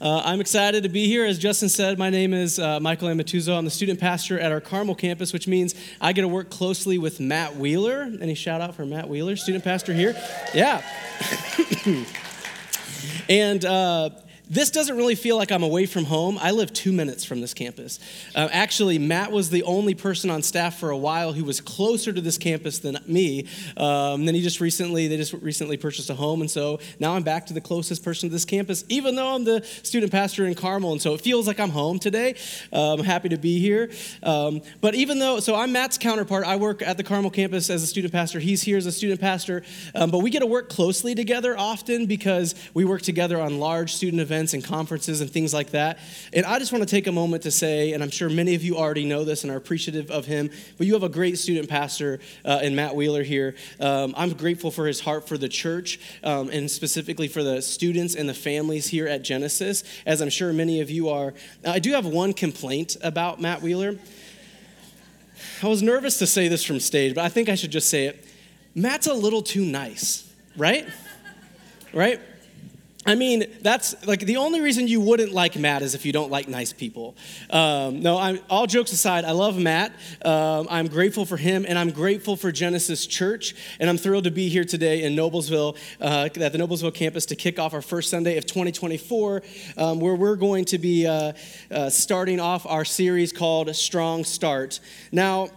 Uh, I'm excited to be here. As Justin said, my name is uh, Michael Amatuzo. I'm the student pastor at our Carmel campus, which means I get to work closely with Matt Wheeler. Any shout out for Matt Wheeler, student pastor here? Yeah. and uh, this doesn't really feel like I'm away from home. I live two minutes from this campus. Uh, actually, Matt was the only person on staff for a while who was closer to this campus than me. Um, then he just recently, they just recently purchased a home, and so now I'm back to the closest person to this campus, even though I'm the student pastor in Carmel, and so it feels like I'm home today. Uh, I'm happy to be here. Um, but even though, so I'm Matt's counterpart. I work at the Carmel campus as a student pastor. He's here as a student pastor, um, but we get to work closely together often because we work together on large student events events and conferences and things like that. And I just want to take a moment to say, and I'm sure many of you already know this and are appreciative of him, but you have a great student pastor uh, in Matt Wheeler here. Um, I'm grateful for his heart for the church um, and specifically for the students and the families here at Genesis, as I'm sure many of you are. I do have one complaint about Matt Wheeler. I was nervous to say this from stage, but I think I should just say it. Matt's a little too nice, right? right? I mean, that's like the only reason you wouldn't like Matt is if you don't like nice people. Um, no, I'm, all jokes aside, I love Matt. Um, I'm grateful for him, and I'm grateful for Genesis Church. And I'm thrilled to be here today in Noblesville, uh, at the Noblesville campus, to kick off our first Sunday of 2024, um, where we're going to be uh, uh, starting off our series called Strong Start. Now,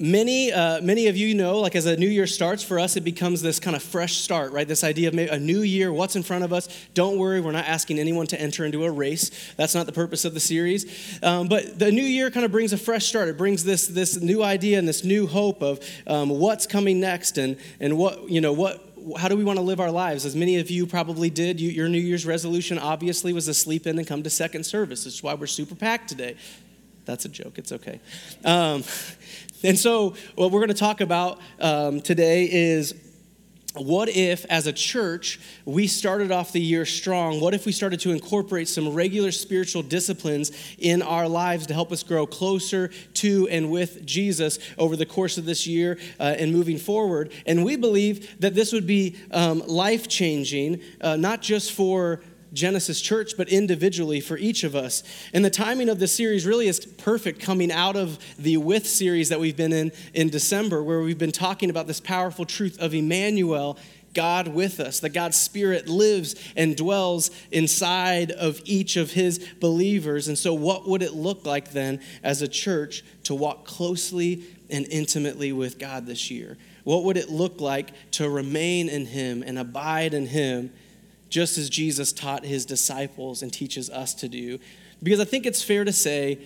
Many, uh, many of you know, like as a new year starts, for us, it becomes this kind of fresh start, right? This idea of a new year, what's in front of us. Don't worry, we're not asking anyone to enter into a race. That's not the purpose of the series. Um, but the new year kind of brings a fresh start. It brings this, this new idea and this new hope of um, what's coming next and, and what, you know, what, how do we want to live our lives? As many of you probably did, you, your New Year's resolution obviously was to sleep in and come to second service. That's why we're super packed today. That's a joke. It's okay. Um, and so, what we're going to talk about um, today is what if, as a church, we started off the year strong? What if we started to incorporate some regular spiritual disciplines in our lives to help us grow closer to and with Jesus over the course of this year uh, and moving forward? And we believe that this would be um, life changing, uh, not just for Genesis Church, but individually for each of us. And the timing of this series really is perfect coming out of the With series that we've been in in December, where we've been talking about this powerful truth of Emmanuel, God with us, that God's Spirit lives and dwells inside of each of His believers. And so, what would it look like then as a church to walk closely and intimately with God this year? What would it look like to remain in Him and abide in Him? Just as Jesus taught his disciples and teaches us to do. Because I think it's fair to say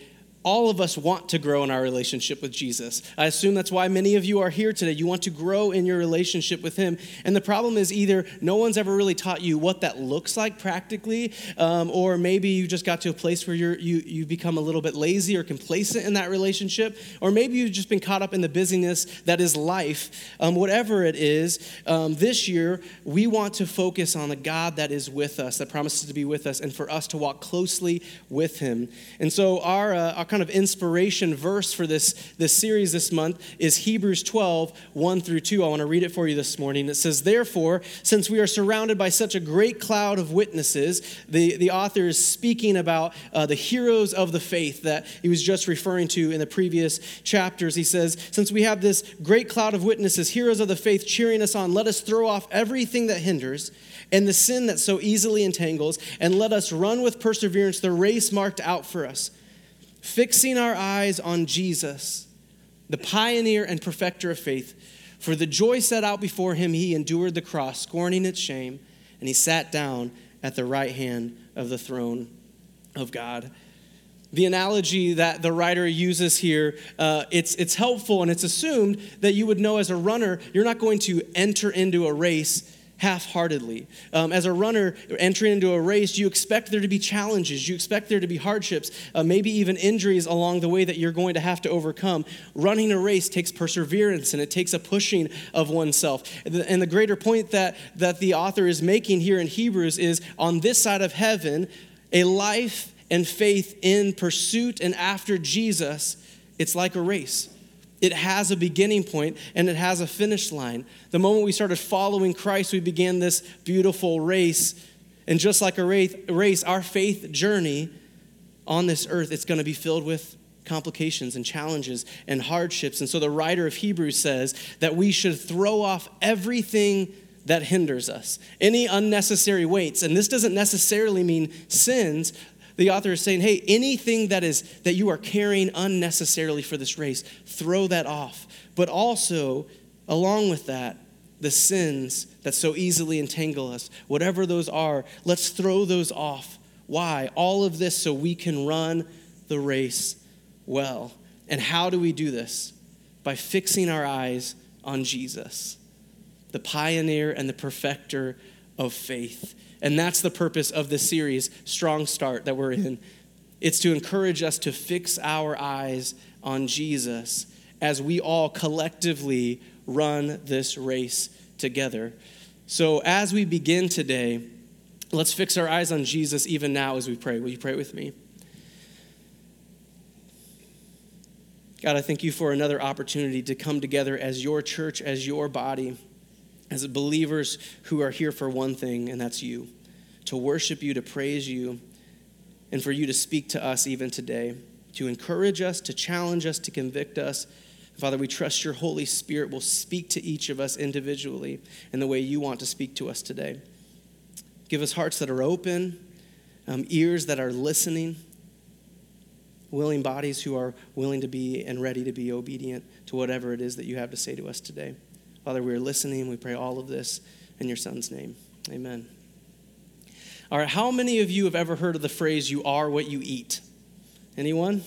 all of us want to grow in our relationship with Jesus. I assume that's why many of you are here today. You want to grow in your relationship with Him. And the problem is either no one's ever really taught you what that looks like practically, um, or maybe you just got to a place where you're, you, you become a little bit lazy or complacent in that relationship, or maybe you've just been caught up in the busyness that is life. Um, whatever it is, um, this year we want to focus on the God that is with us, that promises to be with us, and for us to walk closely with Him. And so our, uh, our kind of inspiration verse for this, this series this month is Hebrews 12, 1 through 2. I want to read it for you this morning. It says, Therefore, since we are surrounded by such a great cloud of witnesses, the, the author is speaking about uh, the heroes of the faith that he was just referring to in the previous chapters. He says, Since we have this great cloud of witnesses, heroes of the faith cheering us on, let us throw off everything that hinders and the sin that so easily entangles, and let us run with perseverance the race marked out for us fixing our eyes on Jesus, the pioneer and perfecter of faith. For the joy set out before him, he endured the cross, scorning its shame, and he sat down at the right hand of the throne of God. The analogy that the writer uses here, uh, it's, it's helpful and it's assumed that you would know as a runner, you're not going to enter into a race half heartedly. Um, as a runner entering into a race, you expect there to be challenges, you expect there to be hardships, uh, maybe even injuries along the way that you're going to have to overcome. Running a race takes perseverance and it takes a pushing of oneself. And the greater point that, that the author is making here in Hebrews is on this side of heaven, a life and faith in pursuit and after Jesus, it's like a race. It has a beginning point and it has a finish line. The moment we started following Christ, we began this beautiful race. And just like a race, our faith journey on this earth, it's going to be filled with complications and challenges and hardships. And so the writer of Hebrews says that we should throw off everything that hinders us, any unnecessary weights. And this doesn't necessarily mean sins. The author is saying, hey, anything that is that you are carrying unnecessarily for this race, throw that off. But also, along with that, the sins that so easily entangle us, whatever those are, let's throw those off. Why? All of this so we can run the race well. And how do we do this? By fixing our eyes on Jesus, the pioneer and the perfecter of faith. And that's the purpose of this series, Strong Start, that we're in. It's to encourage us to fix our eyes on Jesus as we all collectively run this race together. So, as we begin today, let's fix our eyes on Jesus even now as we pray. Will you pray with me? God, I thank you for another opportunity to come together as your church, as your body, as believers who are here for one thing, and that's you to worship you, to praise you, and for you to speak to us even today, to encourage us, to challenge us, to convict us. Father, we trust your Holy Spirit will speak to each of us individually in the way you want to speak to us today. Give us hearts that are open, um, ears that are listening willing bodies who are willing to be and ready to be obedient to whatever it is that you have to say to us today. Father, we are listening. We pray all of this in your Son's name. Amen. All right, how many of you have ever heard of the phrase, you are what you eat? Anyone?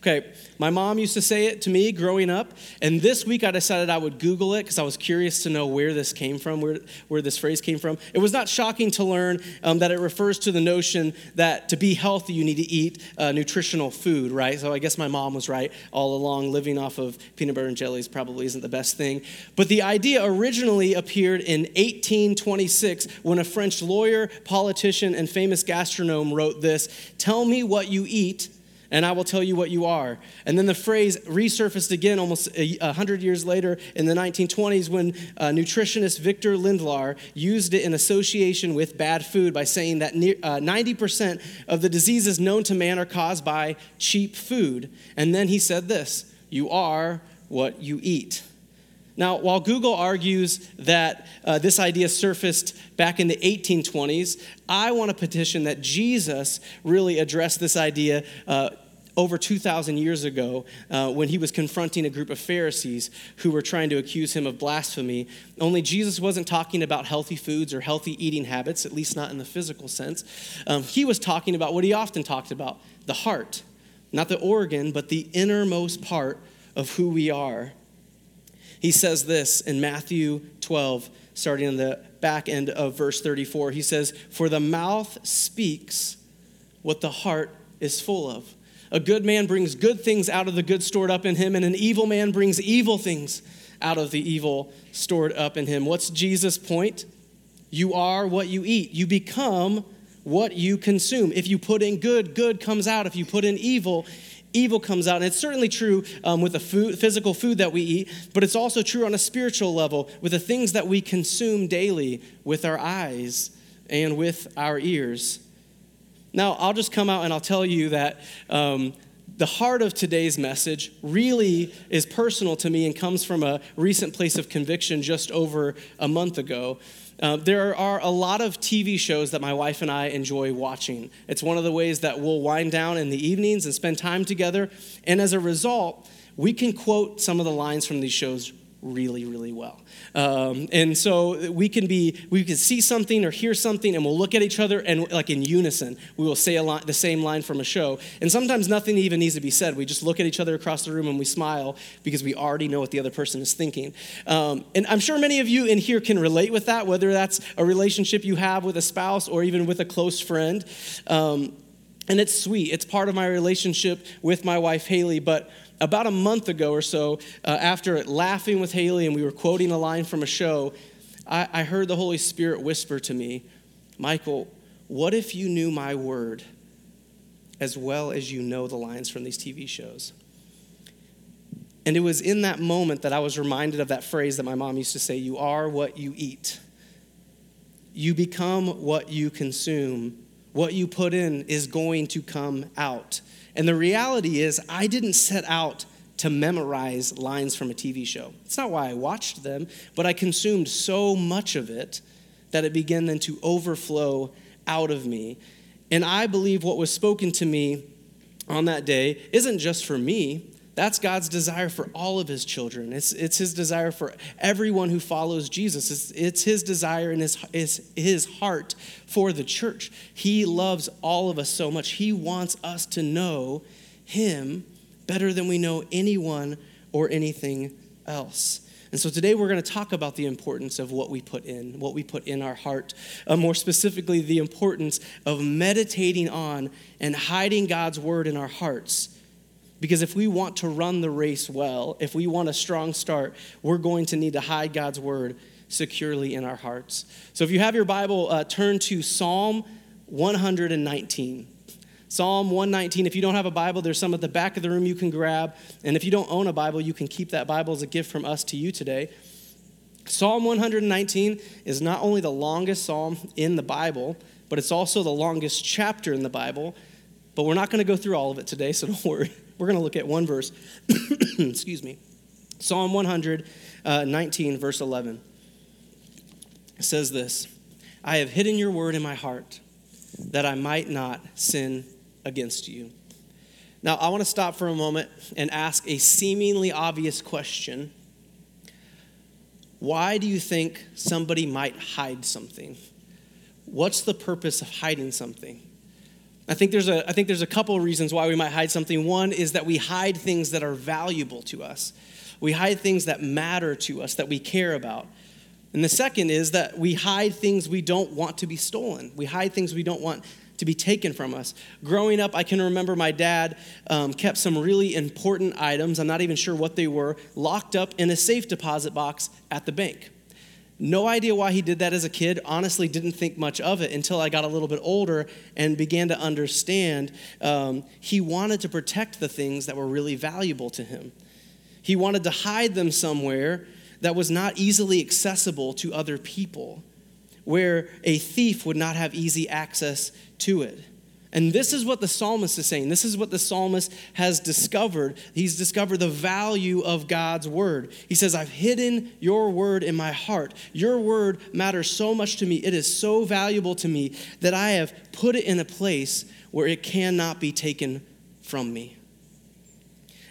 Okay, my mom used to say it to me growing up, and this week I decided I would Google it because I was curious to know where this came from, where, where this phrase came from. It was not shocking to learn um, that it refers to the notion that to be healthy, you need to eat uh, nutritional food, right? So I guess my mom was right all along. Living off of peanut butter and jellies probably isn't the best thing. But the idea originally appeared in 1826 when a French lawyer, politician, and famous gastronome wrote this Tell me what you eat and I will tell you what you are. And then the phrase resurfaced again almost a, hundred years later in the 1920s when uh, nutritionist Victor Lindlahr used it in association with bad food by saying that near, uh, 90% of the diseases known to man are caused by cheap food. And then he said this You are what you eat. Now, while Google argues that uh, this idea surfaced back in the 1820s, I want to petition that Jesus really addressed this idea. Uh, over 2,000 years ago, uh, when he was confronting a group of Pharisees who were trying to accuse him of blasphemy. Only Jesus wasn't talking about healthy foods or healthy eating habits, at least not in the physical sense. Um, he was talking about what he often talked about the heart, not the organ, but the innermost part of who we are. He says this in Matthew 12, starting on the back end of verse 34. He says, For the mouth speaks what the heart is full of. A good man brings good things out of the good stored up in him, and an evil man brings evil things out of the evil stored up in him. What's Jesus' point? You are what you eat. You become what you consume. If you put in good, good comes out. If you put in evil, evil comes out. And it's certainly true um, with the food, physical food that we eat, but it's also true on a spiritual level with the things that we consume daily with our eyes and with our ears. Now, I'll just come out and I'll tell you that um, the heart of today's message really is personal to me and comes from a recent place of conviction just over a month ago. Uh, there are a lot of TV shows that my wife and I enjoy watching. It's one of the ways that we'll wind down in the evenings and spend time together. And as a result, we can quote some of the lines from these shows really, really well. Um, and so we can be, we can see something or hear something, and we'll look at each other, and like in unison, we will say the same line from a show. And sometimes nothing even needs to be said. We just look at each other across the room and we smile because we already know what the other person is thinking. Um, and I'm sure many of you in here can relate with that, whether that's a relationship you have with a spouse or even with a close friend. Um, and it's sweet. It's part of my relationship with my wife, Haley, but about a month ago or so, uh, after laughing with Haley and we were quoting a line from a show, I, I heard the Holy Spirit whisper to me, Michael, what if you knew my word as well as you know the lines from these TV shows? And it was in that moment that I was reminded of that phrase that my mom used to say, You are what you eat. you become what you consume. What you put in is going to come out. And the reality is, I didn't set out to memorize lines from a TV show. It's not why I watched them, but I consumed so much of it that it began then to overflow out of me. And I believe what was spoken to me on that day isn't just for me, that's God's desire for all of his children. It's, it's his desire for everyone who follows Jesus. It's, it's his desire and his, his, his heart for the church. He loves all of us so much. He wants us to know him better than we know anyone or anything else. And so today we're going to talk about the importance of what we put in, what we put in our heart. Uh, more specifically, the importance of meditating on and hiding God's word in our hearts because if we want to run the race well, if we want a strong start, we're going to need to hide God's word securely in our hearts. So if you have your Bible, uh, turn to Psalm 119. Psalm 119. If you don't have a Bible, there's some at the back of the room you can grab. And if you don't own a Bible, you can keep that Bible as a gift from us to you today. Psalm 119 is not only the longest psalm in the Bible, but it's also the longest chapter in the Bible. But we're not going to go through all of it today, so don't worry. We're going to look at one verse. Excuse me. Psalm 119, uh, verse 11. It says this I have hidden your word in my heart that I might not sin against you. Now, I want to stop for a moment and ask a seemingly obvious question. Why do you think somebody might hide something? What's the purpose of hiding something? I think there's a I think there's a couple of reasons why we might hide something. One is that we hide things that are valuable to us. We hide things that matter to us that we care about. And the second is that we hide things we don't want to be stolen. We hide things we don't want to be taken from us. Growing up, I can remember my dad um, kept some really important items, I'm not even sure what they were, locked up in a safe deposit box at the bank. No idea why he did that as a kid. Honestly, didn't think much of it until I got a little bit older and began to understand um, he wanted to protect the things that were really valuable to him. He wanted to hide them somewhere that was not easily accessible to other people, where a thief would not have easy access to it. And this is what the psalmist is saying. This is what the psalmist has discovered. He's discovered the value of God's word. He says, I've hidden your word in my heart. Your word matters so much to me. It is so valuable to me that I have put it in a place where it cannot be taken from me.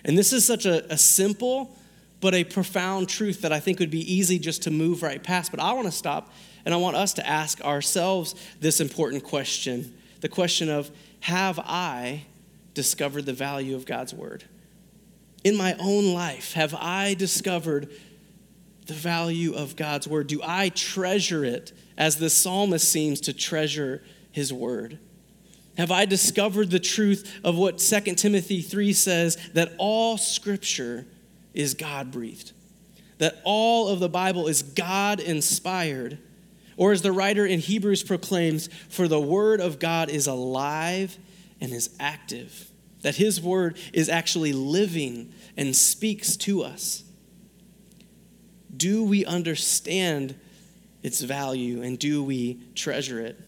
And this is such a, a simple but a profound truth that I think would be easy just to move right past. But I want to stop and I want us to ask ourselves this important question the question of Have I discovered the value of God's word? In my own life, have I discovered the value of God's word? Do I treasure it as the psalmist seems to treasure his word? Have I discovered the truth of what 2 Timothy 3 says that all scripture is God breathed? That all of the Bible is God inspired or as the writer in Hebrews proclaims, for the word of God is alive and is active. That his word is actually living and speaks to us. Do we understand its value and do we treasure it?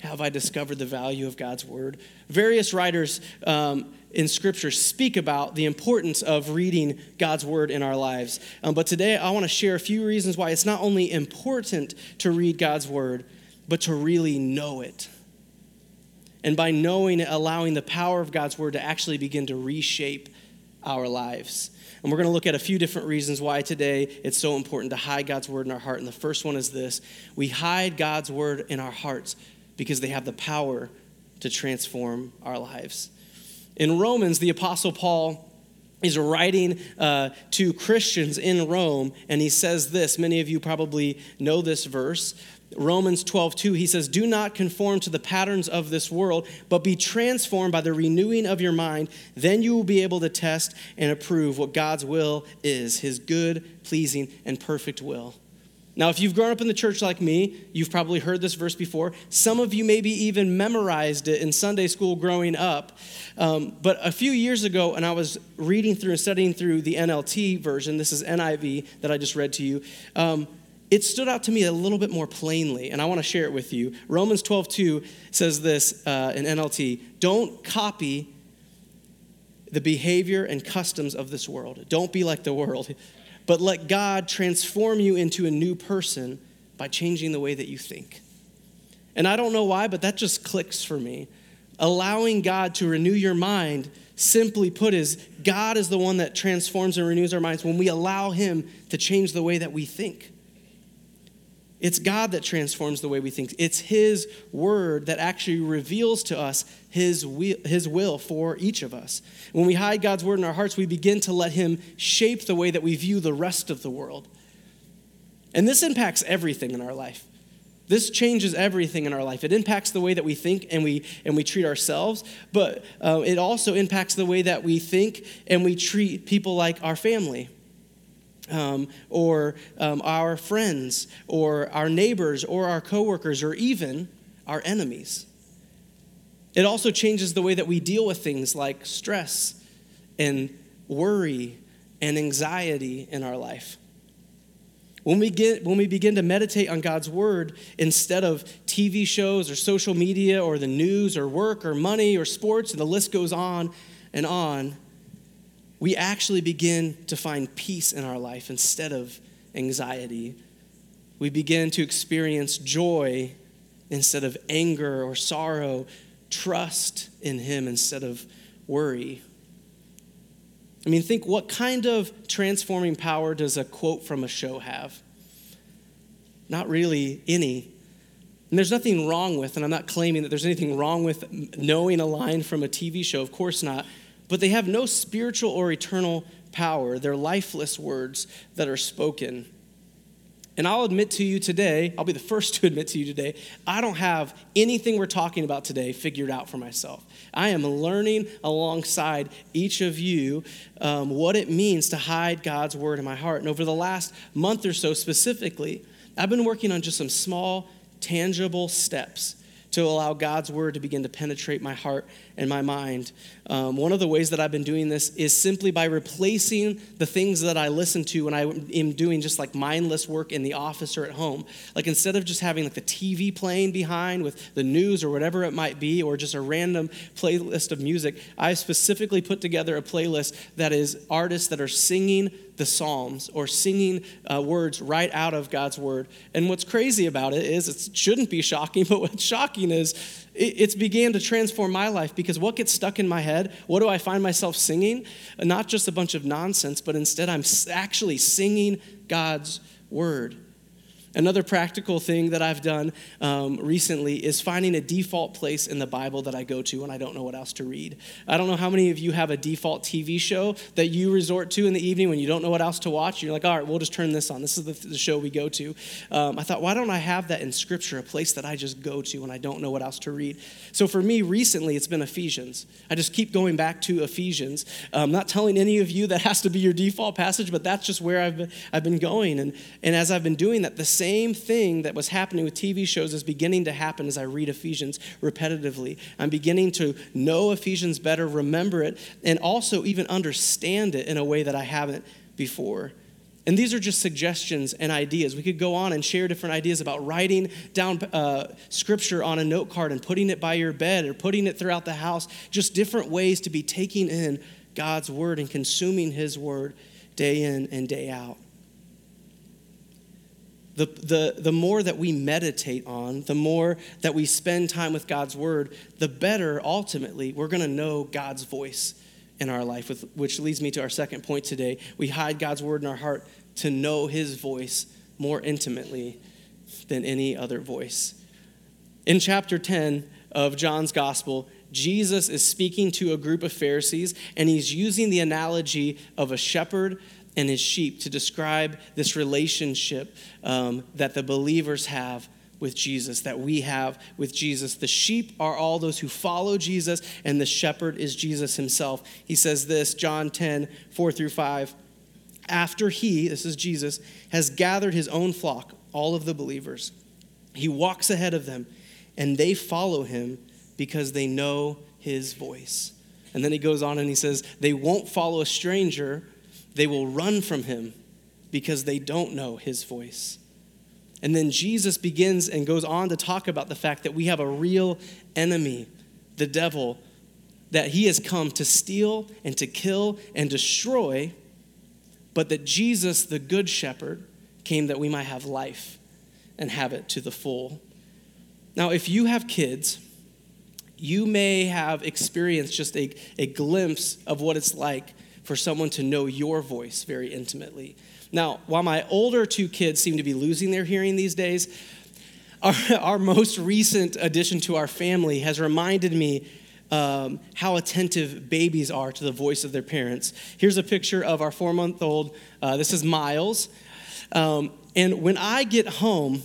Have I discovered the value of God's word? Various writers um, in Scripture speak about the importance of reading God's Word in our lives. Um, but today I want to share a few reasons why it's not only important to read God's Word, but to really know it. And by knowing it, allowing the power of God's Word to actually begin to reshape our lives. And we're going to look at a few different reasons why today it's so important to hide God's Word in our heart. And the first one is this we hide God's Word in our hearts because they have the power to transform our lives. In Romans, the Apostle Paul is writing uh, to Christians in Rome, and he says this. Many of you probably know this verse. Romans 12, 2, he says, Do not conform to the patterns of this world, but be transformed by the renewing of your mind. Then you will be able to test and approve what God's will is, his good, pleasing, and perfect will. Now, if you've grown up in the church like me, you've probably heard this verse before. Some of you maybe even memorized it in Sunday school growing up. Um, but a few years ago, and I was reading through and studying through the NLT version, this is NIV that I just read to you. Um, it stood out to me a little bit more plainly, and I want to share it with you. Romans 12, 2 says this uh, in NLT Don't copy the behavior and customs of this world. Don't be like the world, but let God transform you into a new person by changing the way that you think. And I don't know why, but that just clicks for me. Allowing God to renew your mind, simply put, is God is the one that transforms and renews our minds when we allow Him to change the way that we think. It's God that transforms the way we think. It's His word that actually reveals to us His will, His will for each of us. When we hide God's word in our hearts, we begin to let Him shape the way that we view the rest of the world. And this impacts everything in our life. This changes everything in our life. It impacts the way that we think and we, and we treat ourselves, but uh, it also impacts the way that we think and we treat people like our family um, or um, our friends or our neighbors or our coworkers or even our enemies. It also changes the way that we deal with things like stress and worry and anxiety in our life. When we, get, when we begin to meditate on God's word instead of TV shows or social media or the news or work or money or sports, and the list goes on and on, we actually begin to find peace in our life instead of anxiety. We begin to experience joy instead of anger or sorrow, trust in Him instead of worry. I mean, think what kind of transforming power does a quote from a show have? Not really any. And there's nothing wrong with, and I'm not claiming that there's anything wrong with knowing a line from a TV show, of course not but they have no spiritual or eternal power. They're lifeless words that are spoken. And I'll admit to you today, I'll be the first to admit to you today, I don't have anything we're talking about today figured out for myself. I am learning alongside each of you um, what it means to hide God's word in my heart. And over the last month or so specifically, I've been working on just some small, tangible steps to allow God's word to begin to penetrate my heart and my mind. Um, one of the ways that I've been doing this is simply by replacing the things that I listen to when I am doing just like mindless work in the office or at home. Like instead of just having like the TV playing behind with the news or whatever it might be, or just a random playlist of music, I specifically put together a playlist that is artists that are singing the Psalms or singing uh, words right out of God's word. And what's crazy about it is it shouldn't be shocking, but what's shocking is it, it's began to transform my life because what gets stuck in my head, what do I find myself singing? Not just a bunch of nonsense, but instead I'm actually singing God's word. Another practical thing that I've done um, recently is finding a default place in the Bible that I go to when I don't know what else to read. I don't know how many of you have a default TV show that you resort to in the evening when you don't know what else to watch. You're like, all right, we'll just turn this on. This is the, the show we go to. Um, I thought, why don't I have that in Scripture, a place that I just go to when I don't know what else to read? So for me, recently, it's been Ephesians. I just keep going back to Ephesians. I'm not telling any of you that has to be your default passage, but that's just where I've been, I've been going. And, and as I've been doing that, the same thing that was happening with TV shows is beginning to happen as I read Ephesians repetitively. I'm beginning to know Ephesians better, remember it, and also even understand it in a way that I haven't before. And these are just suggestions and ideas. We could go on and share different ideas about writing down uh, scripture on a note card and putting it by your bed or putting it throughout the house. Just different ways to be taking in God's word and consuming his word day in and day out the, the, the more that we meditate on, the more that we spend time with God's word, the better ultimately we're going to know God's voice in our life, with, which leads me to our second point today. We hide God's word in our heart to know his voice more intimately than any other voice. In chapter 10 of John's gospel, Jesus is speaking to a group of Pharisees, and he's using the analogy of a shepherd and his sheep to describe this relationship um, that the believers have with Jesus, that we have with Jesus. The sheep are all those who follow Jesus, and the shepherd is Jesus himself. He says this, John 10, 4 through 5. After he, this is Jesus, has gathered his own flock, all of the believers, he walks ahead of them, and they follow him because they know his voice. And then he goes on and he says, They won't follow a stranger they will run from him because they don't know his voice. And then Jesus begins and goes on to talk about the fact that we have a real enemy, the devil, that he has come to steal and to kill and destroy, but that Jesus, the good shepherd, came that we might have life and have it to the full. Now, if you have kids, you may have experienced just a, a glimpse of what it's like for someone to know your voice very intimately. Now, while my older two kids seem to be losing their hearing these days, our, our most recent addition to our family has reminded me um, how attentive babies are to the voice of their parents. Here's a picture of our four month old. Uh, this is Miles. Um, and when I get home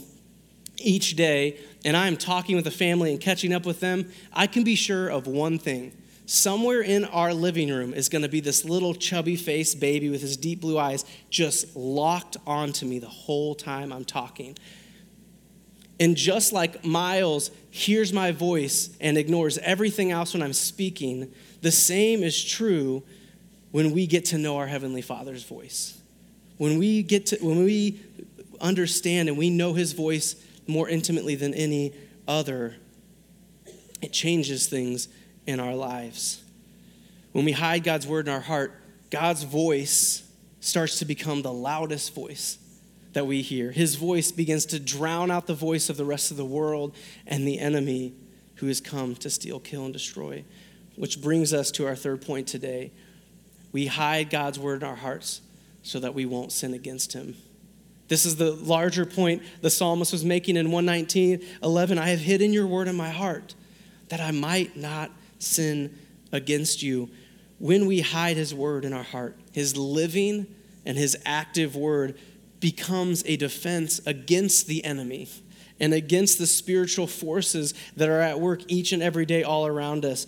each day and I'm talking with the family and catching up with them, I can be sure of one thing somewhere in our living room is going to be this little chubby faced baby with his deep blue eyes just locked onto me the whole time I'm talking. And just like Miles hears my voice and ignores everything else when I'm speaking, the same is true when we get to know our Heavenly Father's voice. When we get to, when we understand and we know His voice more intimately than any other, it changes things in our lives. When we hide God's word in our heart, God's voice starts to become the loudest voice that we hear. His voice begins to drown out the voice of the rest of the world and the enemy who has come to steal, kill, and destroy. Which brings us to our third point today. We hide God's word in our hearts so that we won't sin against him. This is the larger point the psalmist was making in 119 11. I have hidden your word in my heart that I might not sin against you. When we hide his word in our heart, his living and his active word becomes a defense against the enemy and against the spiritual forces that are at work each and every day all around us.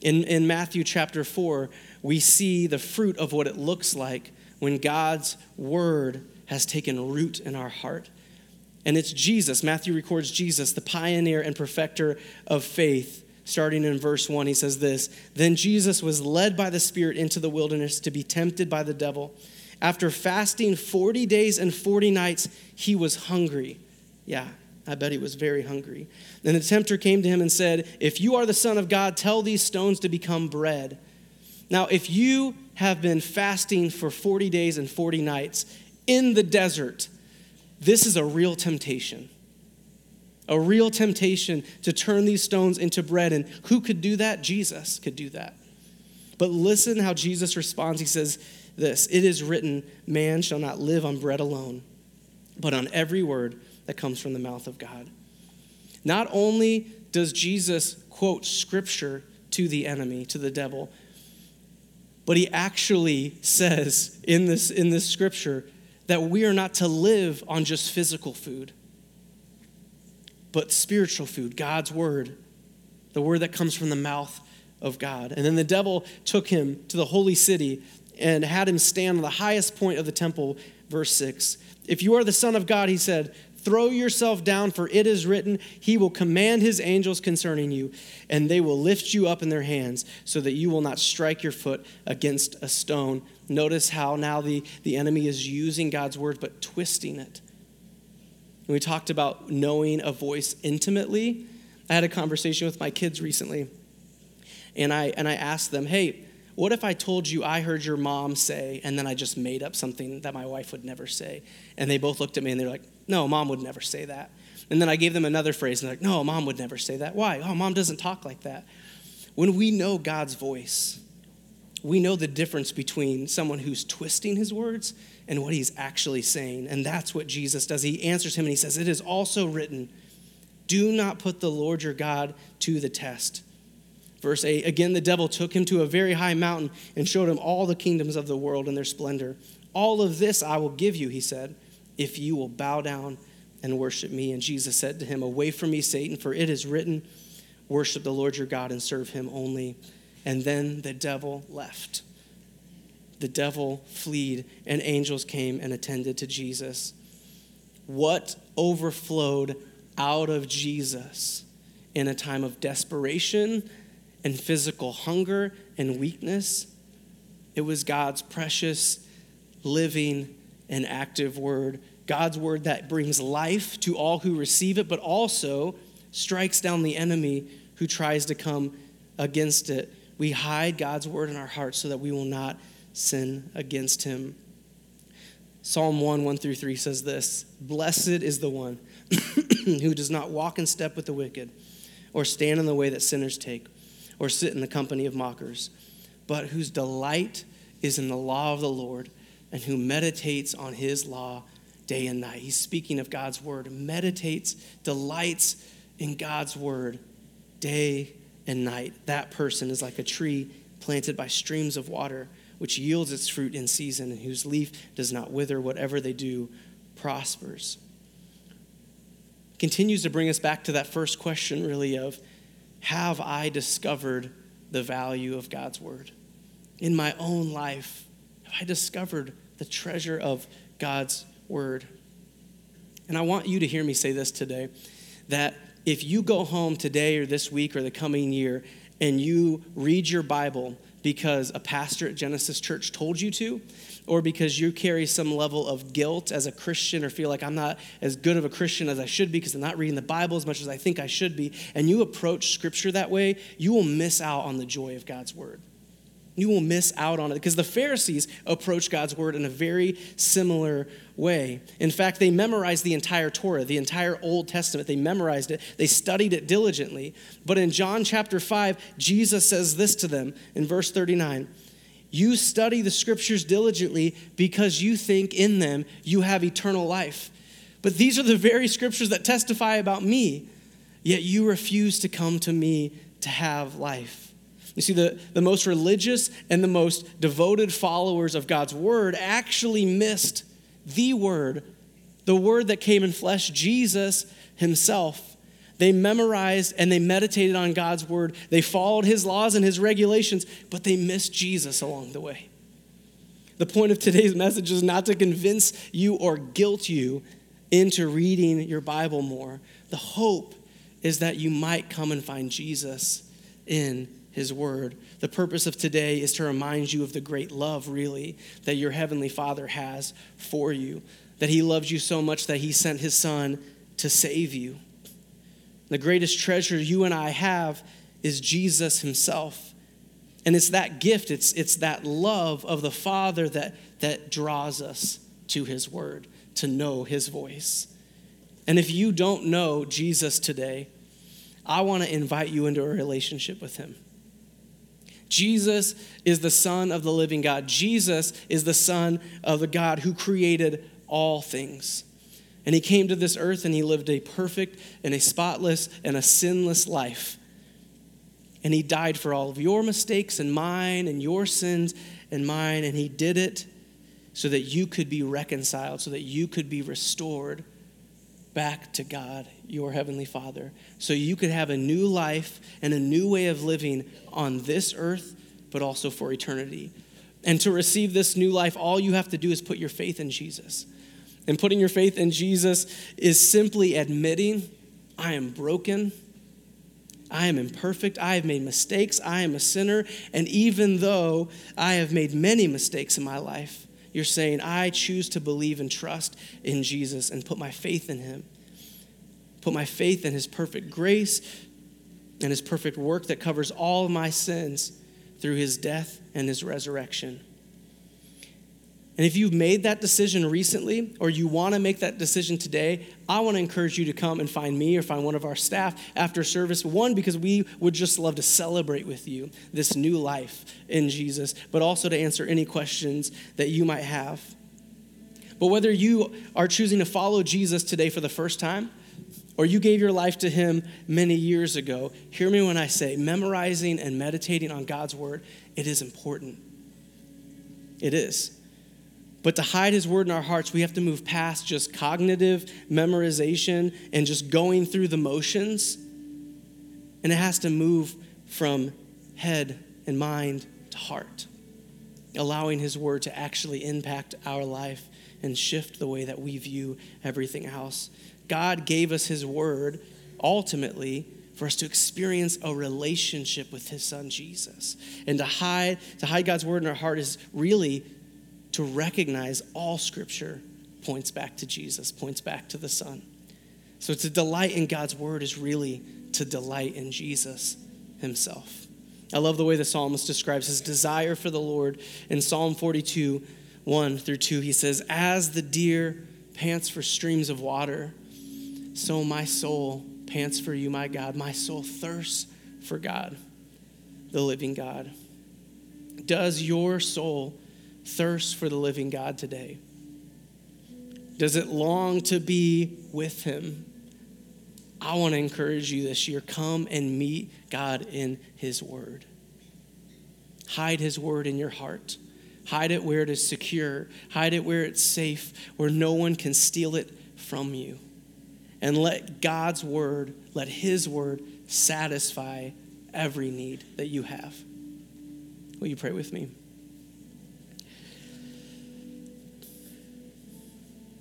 In, in Matthew chapter 4, we see the fruit of what it looks like when God's word has taken root in our heart. And it's Jesus, Matthew records Jesus, the pioneer and perfecter of faith, starting in verse 1, he says this Then Jesus was led by the Spirit into the wilderness to be tempted by the devil. After fasting 40 days and 40 nights, he was hungry. Yeah, I bet he was very hungry. Then the tempter came to him and said, If you are the Son of God, tell these stones to become bread. Now, if you have been fasting for 40 days and 40 nights in the desert, this is a real temptation a real temptation to turn these stones into bread. And who could do that? Jesus could do that. But listen how Jesus responds. He says this It is written, man shall not live on bread alone, but on every word that comes from the mouth of God. Not only does Jesus quote scripture to the enemy, to the devil, but he actually says in this, in this scripture that we are not to live on just physical food but spiritual food, God's word, the word that comes from the mouth of God. And then the devil took him to the holy city and had him stand on the highest point of the temple, verse 6. If you are the Son of God, he said, throw yourself down, for it is written, He will command His angels concerning you, and they will lift you up in their hands, so that you will not strike your foot against a stone. Notice how now the, the enemy is using God's word, but twisting it and we talked about knowing a voice intimately. I had a conversation with my kids recently, and I, and I asked them, hey, what if I told you I heard your mom say, and then I just made up something that my wife would never say? And they both looked at me and they're like, no, mom would never say that. And then I gave them another phrase, and they're like, no, mom would never say that. Why? Oh, mom doesn't talk like that. When we know God's voice, we know the difference between someone who's twisting his words and what he's actually saying. And that's what Jesus does. He answers him and he says, It is also written, do not put the Lord your God to the test. Verse 8 Again, the devil took him to a very high mountain and showed him all the kingdoms of the world and their splendor. All of this I will give you, he said, if you will bow down and worship me. And Jesus said to him, Away from me, Satan, for it is written, Worship the Lord your God and serve him only. And then the devil left the devil fled, and angels came and attended to Jesus. What overflowed out of Jesus in a time of desperation and physical hunger and weakness? It was God's precious, living, and active word God's word that brings life to all who receive it, but also strikes down the enemy who tries to come against it. We hide God's word in our hearts so that we will not sin against him. Psalm 1 1 through 3 says this Blessed is the one who does not walk in step with the wicked, or stand in the way that sinners take, or sit in the company of mockers, but whose delight is in the law of the Lord, and who meditates on his law day and night. He's speaking of God's word, meditates, delights in God's word day and night. That person is like a tree planted by streams of water, which yields its fruit in season, and whose leaf does not wither. Whatever they do prospers. Continues to bring us back to that first question, really, of have I discovered the value of God's word? In my own life, have I discovered the treasure of God's word. And I want you to hear me say this today that if you go home today or this week or the coming year and you read your Bible because a pastor at Genesis Church told you to, or because you carry some level of guilt as a Christian or feel like I'm not as good of a Christian as I should be because I'm not reading the Bible as much as I think I should be, and you approach Scripture that way, you will miss out on the joy of God's Word you will miss out on it because the Pharisees approach God's word in a very similar way. In fact, they memorized the entire Torah, the entire Old Testament. They memorized it, they studied it diligently. But in John chapter 5, Jesus says this to them in verse 39 You study the scriptures diligently because you think in them you have eternal life. But these are the very scriptures that testify about me, yet you refuse to come to me to have life. You see, the, the most religious and the most devoted followers of God's word actually missed the word, the word that came in flesh, Jesus himself. They memorized and they meditated on God's word. They followed his laws and his regulations, but they missed Jesus along the way. The point of today's message is not to convince you or guilt you into reading your Bible more. The hope is that you might come and find Jesus in his word. The purpose of today is to remind you of the great love, really, that your heavenly Father has for you. That he loves you so much that he sent his son to save you. The greatest treasure you and I have is Jesus himself. And it's that gift, it's, it's that love of the Father that, that draws us to his word, to know his voice. And if you don't know Jesus today, I want to invite you into a relationship with him. Jesus is the Son of the living God. Jesus is the Son of the God who created all things. And he came to this earth and he lived a perfect and a spotless and a sinless life. And he died for all of your mistakes and mine and your sins and mine. And he did it so that you could be reconciled, so that you could be restored back to God, your Heavenly Father, so you could have a new life and a new way of living on this earth, but also for eternity. And to receive this new life, all you have to do is put your faith in Jesus. And putting your faith in Jesus is simply admitting, I am broken. I am imperfect. I have made mistakes. I am a sinner. And even though I have made many mistakes in my life, you're saying, I choose to believe and trust in Jesus and put my faith in him. Put my faith in his perfect grace and his perfect work that covers all my sins through his death and his resurrection. And if you've made that decision recently or you want to make that decision today, I want to encourage you to come and find me or find one of our staff after service. One, because we would just love to celebrate with you this new life in Jesus, but also to answer any questions that you might have. But whether you are choosing to follow Jesus today for the first time, or you gave your life to him many years ago, hear me when I say memorizing and meditating on God's word, it is important. It is. But to hide his word in our hearts, we have to move past just cognitive memorization and just going through the motions. And it has to move from head and mind to heart, allowing his word to actually impact our life and shift the way that we view everything else. God gave us his word ultimately for us to experience a relationship with his son Jesus. And to hide to hide God's word in our heart is really to recognize all scripture points back to Jesus, points back to the Son. So to delight in God's word is really to delight in Jesus himself. I love the way the psalmist describes his desire for the Lord in Psalm 42, 1 through 2. He says, As the deer pants for streams of water, so my soul pants for you, my God. My soul thirsts for God, the living God. Does your soul thirst for the living God today? Does it long to be with Him? I want to encourage you this year come and meet God in His Word. Hide His Word in your heart. Hide it where it is secure. Hide it where it's safe, where no one can steal it from you. And let God's Word, let His Word satisfy every need that you have. Will you pray with me?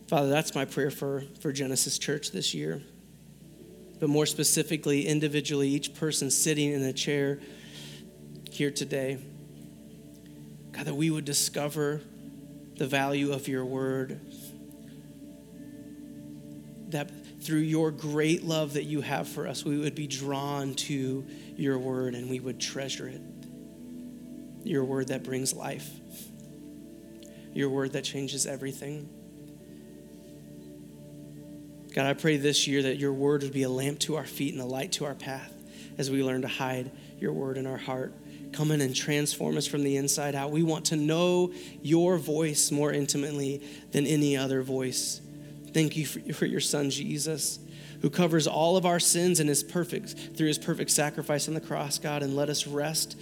Father, that's my prayer for, for Genesis Church this year. But more specifically, individually, each person sitting in a chair here today. God, that we would discover the value of your word. That through your great love that you have for us, we would be drawn to your word and we would treasure it. Your word that brings life, your word that changes everything. God, I pray this year that your word would be a lamp to our feet and a light to our path as we learn to hide your word in our heart. Come in and transform us from the inside out. We want to know your voice more intimately than any other voice. Thank you for, your son, Jesus, who covers all of our sins and is perfect through his perfect sacrifice on the cross, God, and let us rest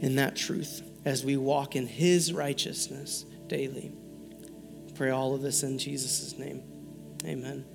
in that truth as we walk in his righteousness daily. Pray all of this in Jesus' name. Amen.